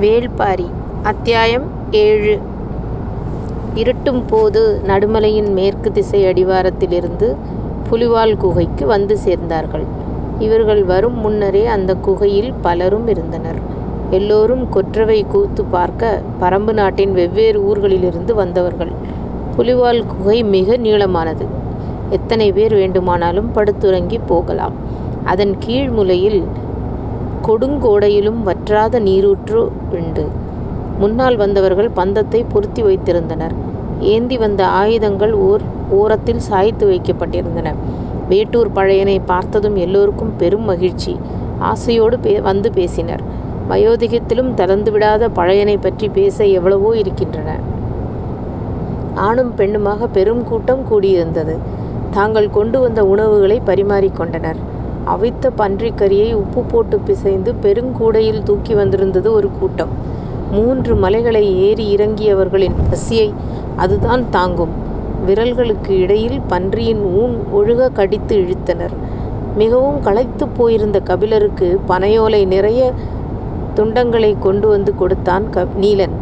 வேள்பாரி அத்தியாயம் ஏழு இருட்டும் போது நடுமலையின் மேற்கு திசை அடிவாரத்திலிருந்து புலிவால் குகைக்கு வந்து சேர்ந்தார்கள். இவர்கள் வரும் முன்னரே அந்த குகையில் பலரும் இருந்தனர். எல்லோரும் கொற்றவை கூத்து பார்க்க பரம்பு நாட்டின் வெவ்வேறு ஊர்களிலிருந்து வந்தவர்கள். புலிவால் குகை மிக நீளமானது. எத்தனை பேர் வேண்டுமானாலும் படுத்துறங்கிப் போகலாம். அதன் கீழ் முலையில் கொடுங்கோடையிலும் வற்றாத நீரூற்று உண்டு. முன்னால் வந்தவர்கள் பந்தத்தை பொருத்தி வைத்திருந்தனர். ஏந்தி வந்த ஆயுதங்கள் ஓர் ஓரத்தில் சாய்த்து வைக்கப்பட்டிருந்தன. வேட்டூர் பழையனை பார்த்ததும் எல்லோருக்கும் பெரும் மகிழ்ச்சி. ஆசையோடு வந்து பேசினர். வயோதிகத்திலும் தளர்ந்துவிடாத பழையனைப் பற்றிப் பேச எவ்வளவோ இருக்கின்றன. ஆணும் பெண்ணுமாக பெரும் கூட்டம் கூடியிருந்தது. தாங்கள் கொண்டு வந்த உணவுகளைப் பரிமாறிக் கொண்டனர். அவித்த பன்றிக் கறியை உப்பு போட்டுப் பிசைந்து பெருங்கூடையில் தூக்கி வந்திருந்தது ஒரு கூட்டம். மூன்று மலைகளை ஏறி இறங்கியவர்களின் பசியை அதுதான் தாங்கும். விரல்களுக்கு இடையில் பன்றியின் ஊன் ஒழுகக் கடித்து இழுத்தனர். மிகவும் களைத்துப் போயிருந்த கபிலருக்கு பனையோலை நிறையத் துண்டங்களைக் கொண்டு வந்து கொடுத்தான் நீலன்.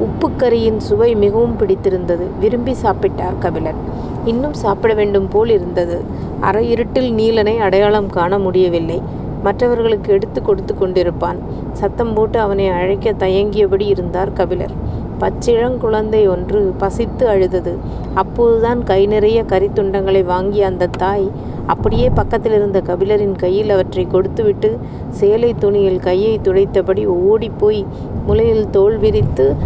உப்புக்கறியின் சுவை மிகவும் பிடித்திருந்தது. விரும்பி சாப்பிட்டார் கபிலர். இன்னும் சாப்பிட வேண்டும் போல் இருந்தது. அரை இருட்டில் நீலனை அடையாளம் காண முடியவில்லை. மற்றவர்களுக்கு எடுத்துக் கொடுத்துக் கொண்டிருப்பான். சத்தம் போட்டு அவனை அழைக்கத் தயங்கியபடி இருந்தார் கபிலர். பச்சிளங்குழந்தை ஒன்று பசித்து அழுதது. அப்போதுதான் கை நிறைய கறித்துண்டங்களை வாங்கிய அந்தத் தாய் அப்படியே பக்கத்திலிருந்த கபிலரின் கையில் அவற்றைக் கொடுத்துவிட்டு சேலைத் துணியில் கையைத் துடைத்தபடி ஓடிப்போய் முலையில் தோல் விரித்துப்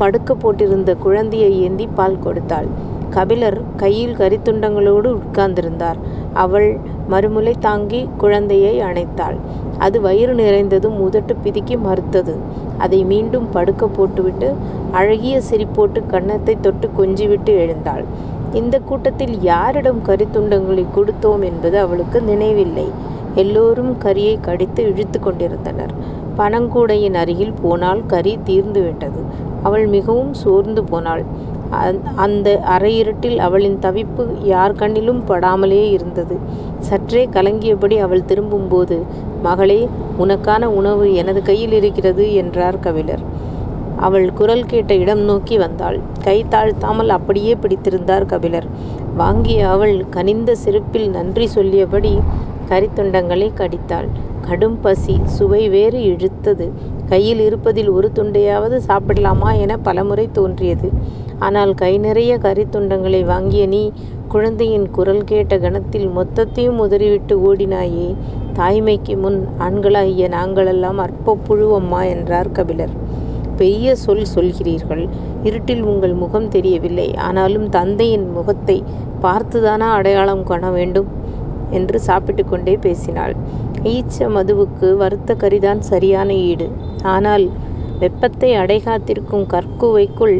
படுக்கப் போட்டிருந்த குழந்தையை ஏந்திப் பால் கொடுத்தாள். கபிலர் கையில் கரித்துண்டங்களோடு உட்கார்ந்திருந்தார். அவள் மறுமுலை தாங்கிக் குழந்தையை அணைத்தாள். அது வயிறு நிறைந்ததும் உதட்டு பிதுக்கி மறுத்தது. அதை மீண்டும் படுக்கப் போட்டுவிட்டு அழகிய சிரிப்போட்டு கன்னத்தைத் தொட்டுக் கொஞ்சிவிட்டு எழுந்தாள். இந்தக் கூட்டத்தில் யாரிடம் கரித்துண்டங்களைக் கொடுத்தோம் என்பது அவளுக்கு நினைவில்லை. எல்லோரும் கரியை கடித்து இழுத்துக் கொண்டிருந்தனர். பனங்கூடையின் அருகில் போனாள் கறி தீர்ந்துவிட்டது. அவள் மிகவும் சோர்ந்து போனாள். அந்த அரை அவளின் தவிப்பு யார் கண்ணிலும் படாமலே இருந்தது. சற்றே கலங்கியபடி அவள் திரும்பும்போது மகளே உனக்கான உணவு எனது கையில் இருக்கிறது என்றார் கபிலர். அவள் குரல் கேட்ட இடம் நோக்கி வந்தாள். கை தாழ்த்தாமல் அப்படியே பிடித்திருந்தார் கபிலர். வாங்கிய அவள் கனிந்த சிரிப்பில் நன்றி சொல்லியபடி கறித்துண்டங்களைக் கடித்தாள். கடும் பசி. சுவை வேறு இழுத்தது. கையில் இருப்பதில் ஒரு துண்டையாவது சாப்பிடலாமா எனப் பலமுறை தோன்றியது. ஆனால் கை நிறைய கறித்துண்டங்களை வாங்கிய நீ குழந்தையின் குரல் கேட்ட கணத்தில் மொத்தத்தையும் உதறிவிட்டு ஓடினாயே. தாய்மைக்கு முன் ஆண்களாகிய நாங்களெல்லாம் அற்பப் புழு அம்மா என்றார் கபிலர். பெரிய சொல் சொல்கிறீர்கள். இருட்டில் உங்கள் முகம் தெரியவில்லை. ஆனாலும் தந்தையின் முகத்தைப் பார்த்துதானா அடையாளம் காண வேண்டும்? என்று சாப்பிட்டுக் கொண்டே பேசினாள். ஈச்ச மதுவுக்கு வறுத்த கறிதான் சரியான ஈடு. ஆனால் வெப்பத்தை அடைகாத்திருக்கும் கற்குவைக்குள்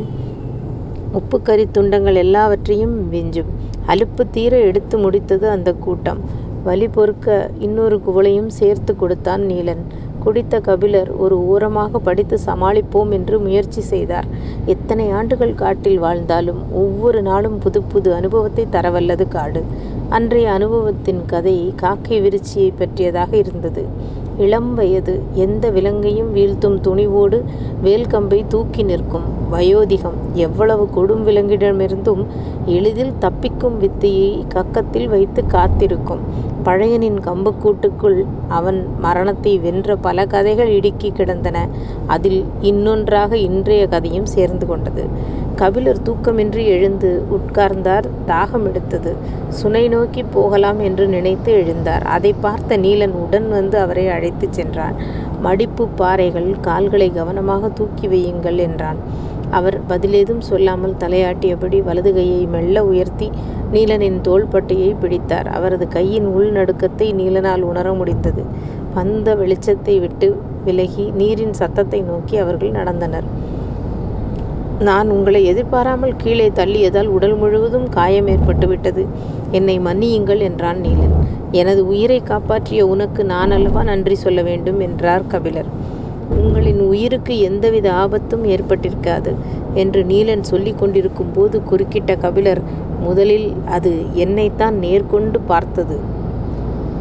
உப்புக்கரித் துண்டங்கள் எல்லாவற்றையும் விஞ்சும். அலுப்பு தீர எடுத்து முடித்தது அந்தக் கூட்டம். வலி பொறுக்க இன்னொரு குவளையும் சேர்த்துக் கொடுத்தான் நீலன். குடித்த கபிலர் ஒரு ஓரமாகப் படித்துச் சமாளிப்போம் என்று முயற்சி செய்தார். எத்தனை ஆண்டுகள் காட்டில் வாழ்ந்தாலும் ஒவ்வொரு நாளும் புதுப்புது அனுபவத்தை தரவல்லது காடு. அன்றைய அனுபவத்தின் கதை காக்கை விருச்சியைப் பற்றியதாக இருந்தது. இளம் வயது. எந்த விலங்கையும் வீழ்த்தும் துணிவோடு வேல்கம்பைத் தூக்கி நிற்கும் வயோதிகம். எவ்வளவு கொடும் விலங்கிடமிருந்தும் எளிதில் தப்பிக்கும் வித்தையைக் கக்கத்தில் வைத்துக் காத்திருக்கும். பழையனின் கம்புக்கூட்டுக்குள் அவன் மரணத்தை வென்ற பல கதைகள் இடுக்கிக் கிடந்தன. அதில் இன்னொன்றாக இன்றைய கதையும் சேர்ந்து கொண்டது. கபிலர் தூக்கமின்றி எழுந்து உட்கார்ந்தார். தாகம் எடுத்தது. சுனை நோக்கிப் போகலாம் என்று நினைத்து எழுந்தார். அதைப் பார்த்த நீலன் உடன் வந்து அவரை அழைத்துச் சென்றான். மடிப்புப் பாறைகள். கால்களை கவனமாகத் தூக்கி வையுங்கள் என்றான். அவர் பதிலேதும் சொல்லாமல் தலையாட்டியபடி வலது கையை மெல்ல உயர்த்தி நீலனின் தோள்பட்டையைப் பிடித்தார். அவரது கையின் உள் நடுக்கத்தை நீலனால் உணர முடிந்தது. பந்த வெளிச்சத்தை விட்டு விலகி நீரின் சத்தத்தை நோக்கி அவர்கள் நடந்தனர். நான் உங்களை எதிர்பாராமல் கீழே தள்ளியதால் உடல் முழுவதும் காயம் ஏற்பட்டுவிட்டது. என்னை மன்னியுங்கள் என்றான் நீலன். எனது உயிரைக் காப்பாற்றிய உனக்கு நானல்லவா நன்றி சொல்ல வேண்டும் என்றார் கபிலர். உங்களின் உயிருக்கு எந்தவித ஆபத்தும் ஏற்பட்டிருக்காது என்று நீலன் சொல்லிக் கொண்டிருக்கும்போது குறுக்கிட்ட கபிலர் முதலில் அது என்னைத்தான் நேர்கொண்டு பார்த்தது.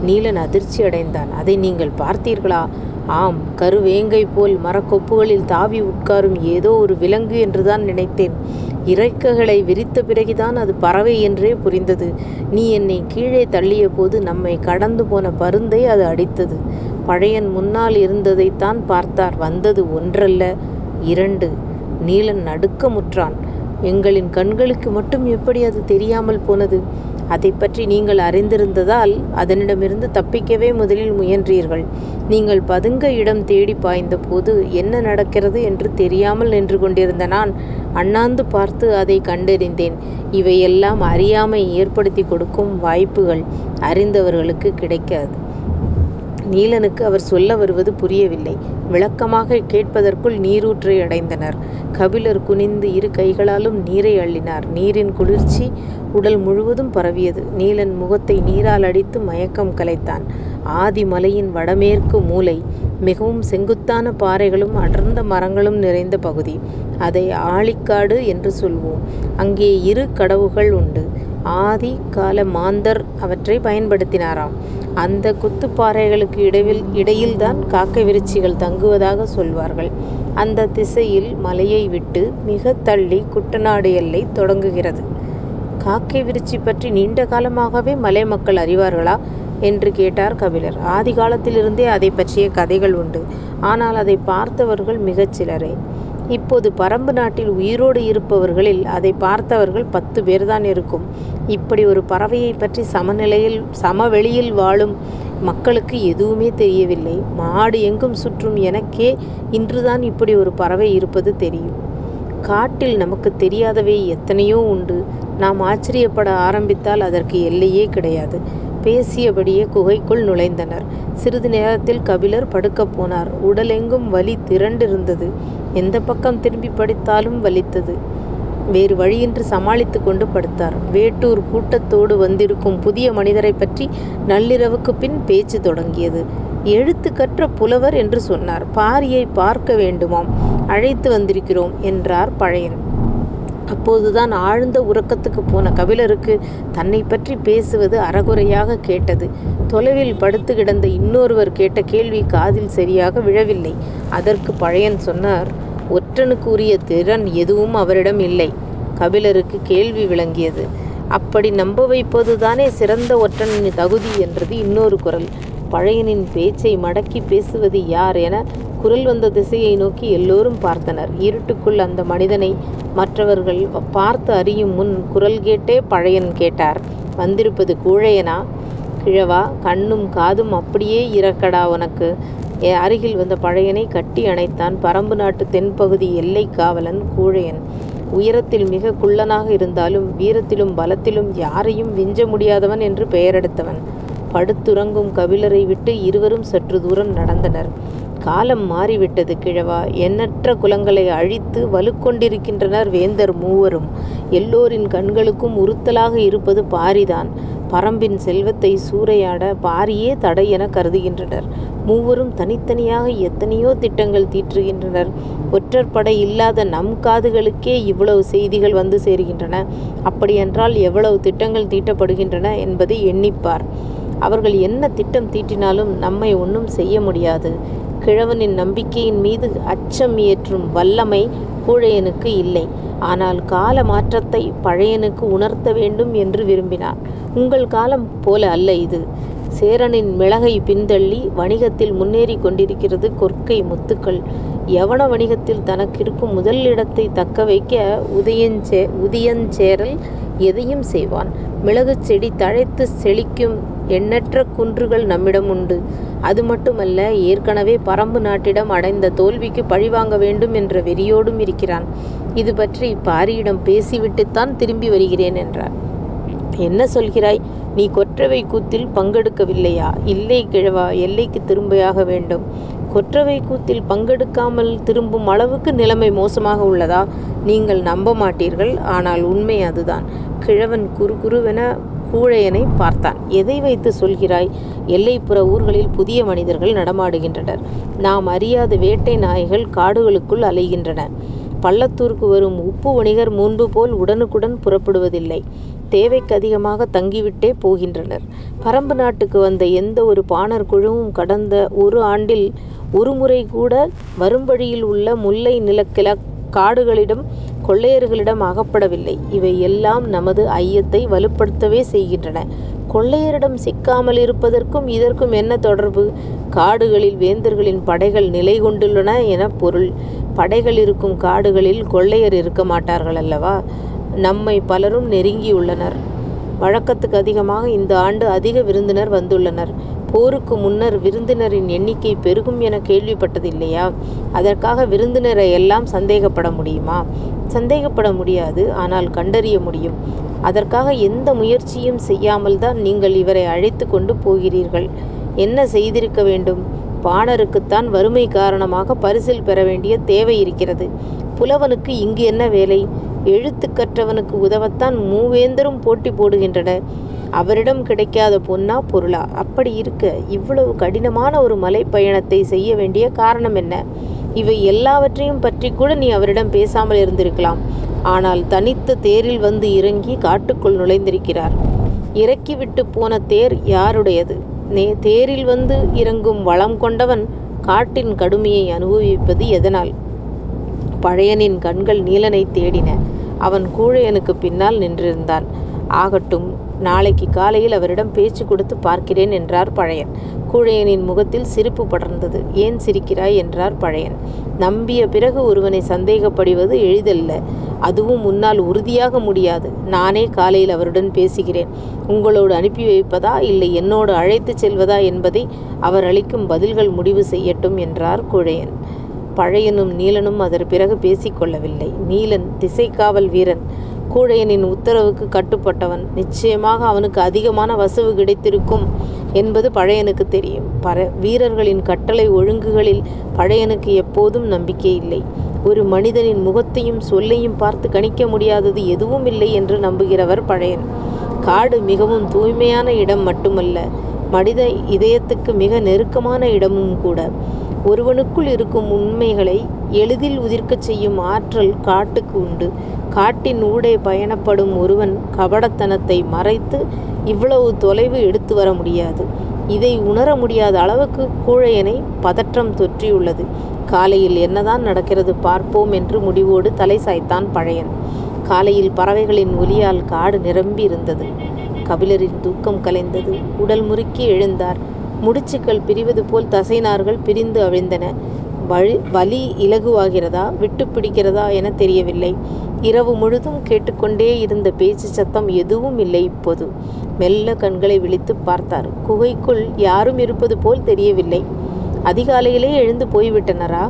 நீலன் அதிர்ச்சி அடைந்தான். அதை நீங்கள் பார்த்தீர்களா? ஆம் கருவேங்கை போல் மரக்கொப்புகளில் தாவி உட்காரும் ஏதோ ஒரு விலங்கு என்றுதான் நினைத்தேன். இறக்கைகளை விரித்த பிறகுதான் அது பறவை என்றே புரிந்தது. நீ என்னை கீழே தள்ளிய போது நம்மை கடந்து போன பருந்தை அது அடித்தது. பழையன் முன்னால் இருந்ததைத்தான் பார்த்தார். வந்தது ஒன்றல்ல இரண்டு. நீலன் நடுக்கமுற்றான். எங்களின் கண்களுக்கு மட்டும் எப்படி அது தெரியாமல் போனது? அதை பற்றி நீங்கள் அறிந்திருந்ததால் அதனிடமிருந்து தப்பிக்கவே முதலில் முயன்றீர்கள். நீங்கள் பதுங்க இடம் தேடி பாய்ந்த போது என்ன நடக்கிறது என்று தெரியாமல் நின்று கொண்டிருந்த நான் அண்ணாந்து பார்த்து அதை கண்டறிந்தேன். இவையெல்லாம் அறியாமை ஏற்படுத்தி கொடுக்கும் வாய்ப்புகள் அறிந்தவர்களுக்கு கிடைக்காது. நீலனுக்கு அவர் சொல்ல வருவது புரியவில்லை. விளக்கமாக கேட்பதற்குள் நீரூற்றை அடைந்தனர். கபிலர் குனிந்து இரு கைகளாலும் நீரை அள்ளினார். நீரின் குளிர்ச்சி உடல் முழுவதும் பரவியது. நீலன் முகத்தை நீரால் அடித்து மயக்கம் கலைத்தான். ஆதிமலையின் வடமேற்கு மூலை மிகவும் செங்குத்தான பாறைகளும் அடர்ந்த மரங்களும் நிறைந்த பகுதி. அதை ஆழிக்காடு என்று சொல்வோம். அங்கே இரு கடவுகள் உண்டு. ஆதி கால மாந்தர் அவற்றை பயன்படுத்தினாராம். அந்த குத்துப்பாறைகளுக்கு இடையில் இடையில்தான் காக்கை விருச்சிகள் தங்குவதாக சொல்வார்கள். அந்த திசையில் மலையை விட்டு மிக தள்ளி குட்டநாடு எல்லை தொடங்குகிறது. காக்கை விருச்சி பற்றி நீண்ட காலமாகவே மலை மக்கள் அறிவார்களா? என்று கேட்டார் கபிலர். ஆதி காலத்திலிருந்தே அதை பற்றிய கதைகள் உண்டு. ஆனால் அதை பார்த்தவர்கள் மிகச் சிலரே. இப்போது பரம்பு நாட்டில் உயிரோடு இருப்பவர்களில் அதை பார்த்தவர்கள் பத்து பேர்தான் இருக்கும். இப்படி ஒரு பறவையை பற்றி சமநிலையில் சமவெளியில் வாழும் மக்களுக்கு எதுவுமே தெரியவில்லை. மாடு எங்கும் சுற்றும் எனக்கே இன்றுதான் இப்படி ஒரு பறவை இருப்பது தெரியும். காட்டில் நமக்கு தெரியாதவை எத்தனையோ உண்டு. நாம் ஆச்சரியப்பட ஆரம்பித்தால் அதற்கு எல்லையே கிடையாது. பேசியபடியே குகைக்குள் நுழைந்தனர். சிறிது நேரத்தில் கபிலர் படுக்கப் போனார். உடலெங்கும் வலி திரண்டிருந்தது. எந்த பக்கம் திரும்பி படித்தாலும் வலித்தது. வேறு வழியின்றி சமாளித்து கொண்டு படுத்தார். வேட்டூர் கூட்டத்தோடு வந்திருக்கும் புதிய மனிதரை பற்றி நள்ளிரவுக்கு பின் பேச்சு தொடங்கியது. எழுத்து கற்ற புலவர் என்று சொன்னார். பாரியை பார்க்க வேண்டுமாம். அழைத்து வந்திருக்கிறோம் என்றார் பழையன். அப்போதுதான் ஆழ்ந்த உறக்கத்துக்கு போன கபிலருக்கு தன்னை பற்றி பேசுவது அறகுறையாக கேட்டது. தொலைவில் படுத்து கிடந்த இன்னொருவர் கேட்ட கேள்வி காதில் சரியாக விழவில்லை. அதற்கு பழையன் சொன்னார் ஒற்றனுக்கு உரிய திறன் எதுவும் அவரிடம் இல்லை கபிலருக்கு கேள்வி விளங்கியது. அப்படி நம்ப வைப்பதுதானே சிறந்த ஒற்றனின் தகுதி என்றது இன்னொரு குரல். பழையனின் பேச்சை மடக்கி பேசுவது யார் என குரல் வந்த திசையை நோக்கி எல்லோரும் பார்த்தனர். இருட்டுக்குள் அந்த மனிதனை மற்றவர்கள் பார்த்து அறியும் முன் குரல் கேட்டே பழையன் கேட்டார். வந்திருப்பது கூழையனா? கிழவா கண்ணும் காதும் அப்படியே இறக்கடா உனக்கு. அருகில் வந்த பழையனை கட்டி அணைத்தான். பரம்பு நாட்டு தென்பகுதி எல்லை காவலன் கூழையன். உயரத்தில் மிக குள்ளனாக இருந்தாலும் வீரத்திலும் பலத்திலும் யாரையும் விஞ்ச முடியாதவன் என்று பெயரெடுத்தவன் படுத்துறங்கும் கபிலரை விட்டு இருவரும் சற்று தூரம் நடந்தனர். காலம் மாறிவிட்டது கிழவா. எண்ணற்ற குலங்களை அழித்து வலுக்கொண்டிருக்கின்றனர் வேந்தர் மூவரும். எல்லோரின் கண்களுக்கும் உறுத்தலாக இருப்பது பாரிதான். பரம்பின் செல்வத்தை சூறையாட பாரியே தடை என கருதுகின்றனர். மூவரும் தனித்தனியாக எத்தனையோ திட்டங்கள் தீற்றுகின்றனர். ஒற்றற்படை இல்லாத நம் காதுகளுக்கே இவ்வளவு செய்திகள் வந்து சேருகின்றன. அப்படியென்றால் எவ்வளவு திட்டங்கள் தீட்டப்படுகின்றன என்பதை எண்ணிப்பார். அவர்கள் என்ன திட்டம் தீட்டினாலும் நம்மை ஒன்றும் செய்ய முடியாது. கிழவனின் நம்பிக்கையின் மீது அச்சம் ஏற்றும் வல்லமை கூழையனுக்கு இல்லை. ஆனால் கால மாற்றத்தை பழையனுக்கு உணர்த்த வேண்டும் என்று விரும்பினார். உங்கள் காலம் போல அல்ல இது. சேரனின் மிளகை பின்தள்ளி வணிகத்தில் முன்னேறி கொண்டிருக்கிறது கொற்கை முத்துக்கள். யவன வணிகத்தில் தனக்கிருக்கும் முதல் இடத்தை தக்க வைக்க உதயஞ்சே உதயஞ்சேரல் எதையும் செய்வான். மிளகு செடி தழைத்து செழிக்கும் எண்ணற்ற குன்றுகள் நம்மிடம் உண்டு. அது மட்டுமல்ல ஏற்கனவே பரம்பு நாட்டிடம் அடைந்த தோல்விக்கு பழிவாங்க வேண்டும் என்ற வெறியோடும் இருக்கிறான். இது பற்றி பாரியிடம் பேசிவிட்டுத்தான் திரும்பி வருகிறேன் என்றார். என்ன சொல்கிறாய்? நீ கொற்றவை கூத்தில் பங்கெடுக்கவில்லையா? இல்லை கிழவா எல்லைக்கு திரும்பியாக வேண்டும். கொற்றவை கூத்தில் பங்கெடுக்காமல் திரும்பும் அளவுக்கு நிலைமை மோசமாக உள்ளதா? நீங்கள் நம்ப மாட்டீர்கள் ஆனால் உண்மை அதுதான். கிழவன் குறு குருவென கூழையனை பார்த்தான். எதை வைத்து சொல்கிறாய்? எல்லைப்புற ஊர்களில் புதிய மனிதர்கள் நடமாடுகின்றனர். நாம் அறியாத வேட்டை நாய்கள் காடுகளுக்குள் அலைகின்றன. பள்ளத்தூருக்கு வரும் உப்பு வணிகர் முன்பு போல் உடனுக்குடன் புறப்படுவதில்லை. தேவைக்கு அதிகமாக தங்கிவிட்டே போகின்றனர். பரம்பு நாட்டுக்கு வந்த எந்த ஒரு பாணர் குழுவும் கடந்த ஒரு ஆண்டில் ஒருமுறை கூட வரும் வழியில் உள்ள முல்லை நிலக்கிழக் காடுகளிடம் கொள்ளையர்களிடம் அகப்படவில்லை. இவை எல்லாம் நமது ஐயத்தை வலுப்படுத்தவே செய்கின்றன. கொள்ளையரிடம் சிக்காமல் இருப்பதற்கும் இதற்கும் என்ன தொடர்பு? காடுகளில் வேந்தர்களின் படைகள் நிலை கொண்டுள்ளன என பொருள். படைகள் இருக்கும் காடுகளில் கொள்ளையர் இருக்க மாட்டார்கள் அல்லவா? நம்மை பலரும் நெருங்கியுள்ளனர். வழக்கத்துக்கு அதிகமாக இந்த ஆண்டு அதிக விருந்தினர் வந்துள்ளனர். போருக்கு முன்னர் விருந்தினரின் எண்ணிக்கை பெருகும் என கேள்விப்பட்டதில்லையா? அதற்காக விருந்தினரை எல்லாம் சந்தேகப்பட முடியுமா? சந்தேகப்பட முடியாது ஆனால் கண்டறிய முடியும். அதற்காக எந்த முயற்சியும் செய்யாமல் தான் நீங்கள் இவரை அழைத்து கொண்டு போகிறீர்கள். என்ன செய்திருக்க வேண்டும்? பாணருக்குத்தான் வறுமை காரணமாக பரிசில் பெற வேண்டிய தேவை இருக்கிறது. புலவனுக்கு இங்கு என்ன வேலை? எழுத்து கற்றவனுக்கு உதவத்தான் மூவேந்தரும் போட்டி போடுகின்றனர் அவரிடம் கிடைக்காத பொன்னா பொருளா? அப்படி இருக்க இவ்வளவு கடினமான ஒரு மலைப்பயணத்தை செய்ய வேண்டிய காரணம் என்ன? இவை எல்லாவற்றையும் பற்றி கூட நீ அவரிடம் பேசாமல் இருந்திருக்கலாம். ஆனால் தனித்த தேரில் வந்து இறங்கி காட்டுக்குள் நுழைந்திருக்கிறார். இறக்கிவிட்டு போன தேர் யாருடையது? நே தேரில் வந்து இறங்கும் வளம் கொண்டவன் காட்டின் கடுமையை அனுபவிப்பது எதனால்? பழையனின் கண்கள் நீலனை தேடின. அவன் கூழையனுக்கு பின்னால் நின்றிருந்தான். ஆகட்டும் நாளைக்கு காலையில் அவரிடம் பேச்சு கொடுத்து பார்க்கிறேன் என்றார் பழையன். கூழையனின் முகத்தில் சிரிப்பு படர்ந்தது. ஏன் சிரிக்கிறாய்? என்றார் பழையன். நம்பிய பிறகு ஒருவனை சந்தேகப்படுவது எளிதல்ல. அதுவும் முன்னால் உறுதியாக முடியாது. நானே காலையில் அவருடன் பேசுகிறேன். உங்களோடு அனுப்பி வைப்பதா இல்லை என்னோடு அழைத்துச் செல்வதா என்பதை அவர் அளிக்கும் பதில்கள் முடிவு செய்யட்டும் என்றார் குழையன். பழையனும் நீலனும் அதற்கு பிறகு பேசிக்கொள்ளவில்லை நீலன் திசைக்காவல் வீரன். கூழையனின் உத்தரவுக்கு கட்டுப்பட்டவன். நிச்சயமாக அவனுக்கு அதிகமான வசவு கிடைத்திருக்கும் என்பது பழையனுக்கு தெரியும். பர வீரர்களின் கட்டளை ஒழுங்குகளில் பழையனுக்கு எப்போதும் நம்பிக்கை இல்லை. ஒரு மனிதனின் முகத்தையும் சொல்லையும் பார்த்து கணிக்க முடியாதது எதுவும் இல்லை என்று நம்புகிறவர் பழையன். காடு மிகவும் தூய்மையான இடம் மட்டுமல்ல மனித இதயத்துக்கு மிக நெருக்கமான இடமும் கூட. ஒருவனுக்குள் இருக்கும் உண்மைகளை எளிதில் உதிர்க்கச் செய்யும் ஆற்றல் காட்டுக்கு உண்டு. காட்டின் ஊடே பயணப்படும் ஒருவன் கபடத்தனத்தை மறைத்து இவ்வளவு தொலைவு எடுத்து வர முடியாது. இதை உணர முடியாத அளவுக்கு கூழையனை பதற்றம் தொற்றியுள்ளது. காலையில் என்னதான் நடக்கிறது பார்ப்போம் என்று முடிவோடு தலை சாய்த்தான் பழையன். காலையில் பறவைகளின் ஒலியால் காடு நிரம்பி இருந்தது கபிலரின் தூக்கம் கலைந்தது. உடல் முறுக்கி எழுந்தார். முடிச்சுக்கள் பிரிவது போல் தசைநார்கள் பிரிந்து அவிழ்ந்தன. வழி வலி இலகுவாகிறதா விட்டு பிடிக்கிறதா என தெரியவில்லை. இரவு முழுதும் கேட்டுக்கொண்டே இருந்த பேச்சு சத்தம் எதுவும் இல்லை இப்போது. மெல்ல கண்களை விழித்து பார்த்தார். குகைக்குள் யாரும் இருப்பது போல் தெரியவில்லை. அதிகாலையிலே எழுந்து போய்விட்டனரா?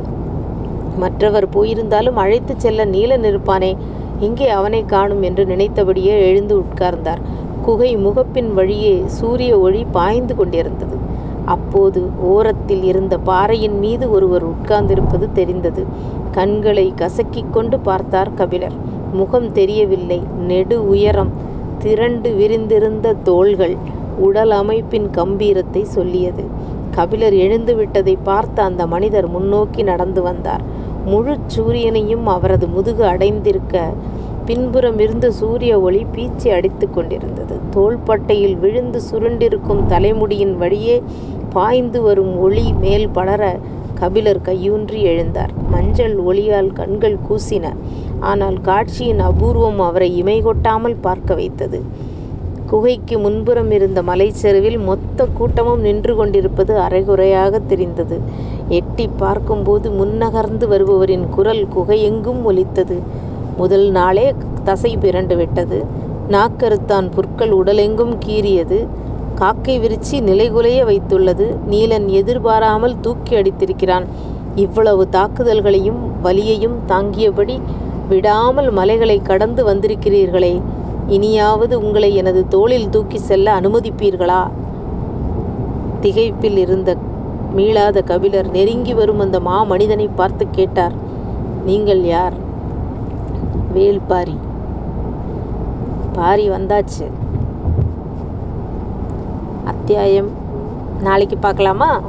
மற்றவர் போயிருந்தாலும் அழைத்து செல்ல நீலன் இருப்பானே இங்கே அவனை காணும் என்று நினைத்தபடியே எழுந்து உட்கார்ந்தார். குகை முகப்பின் வழியே சூரிய ஒளி பாய்ந்து கொண்டிருந்தது. அப்போது ஓரத்தில் இருந்த பாறையின் மீது ஒருவர் உட்கார்ந்திருப்பது தெரிந்தது. கண்களை கசக்கிக் கொண்டு பார்த்தார் கபிலர். முகம் தெரியவில்லை. நெடு உயரம் திரண்டு விரிந்திருந்த தோள்கள் உடல் அமைப்பின் கம்பீரத்தை சொல்லியது. கபிலர் எழுந்து விட்டதை பார்த்த அந்த மனிதர் முன்னோக்கி நடந்து வந்தார். முழு சூரியனையும் அவரது முதுகு அடைந்திருக்க பின்புறமிருந்து சூரிய ஒளி பீச்சி அடித்து கொண்டிருந்தது. தோள்பட்டையில் விழுந்து சுருண்டிருக்கும் தலைமுடியின் வழியே பாய்ந்து வரும் ஒளி மேல் படர கபிலர் கையூன்றி எழுந்தார். மஞ்சள் ஒளியால் கண்கள் கூசின. ஆனால் காட்சியின் அபூர்வம் அவரை இமை கொட்டாமல் பார்க்க வைத்தது. குகைக்கு முன்புறம் இருந்த மலைச்சரிவில் மொத்த கூட்டமும் நின்று கொண்டிருப்பது அரைகுறையாக தெரிந்தது. எட்டி பார்க்கும்போது முன்னகர்ந்து வருபவரின் குரல் குகையெங்கும் ஒலித்தது. முதல் நாளே தசை பிறண்டு விட்டது. நாக்கருத்தான் புற்கள் உடலெங்கும் கீறியது. காக்கை விரிச்சி நிலைகுலைய வைத்துள்ளது. நீலன் எதிர்பாராமல் தூக்கி அடித்திருக்கிறான். இவ்வளவு தாக்குதல்களையும் வலியையும் தாங்கியபடி விடாமல் மலைகளை கடந்து வந்திருக்கிறீர்களே. இனியாவது உங்களை எனது தோளில் தூக்கி செல்ல அனுமதிப்பீர்களா? திகைப்பில் இருந்த மீளாத கபிலர் நெருங்கி வரும் அந்த மா மனிதனை பார்த்து கேட்டார். நீங்கள் யார்? வேல்பாரி பாரி வந்தாச்சு. அத்தியாயம். நாளைக்கு பார்க்கலாமா?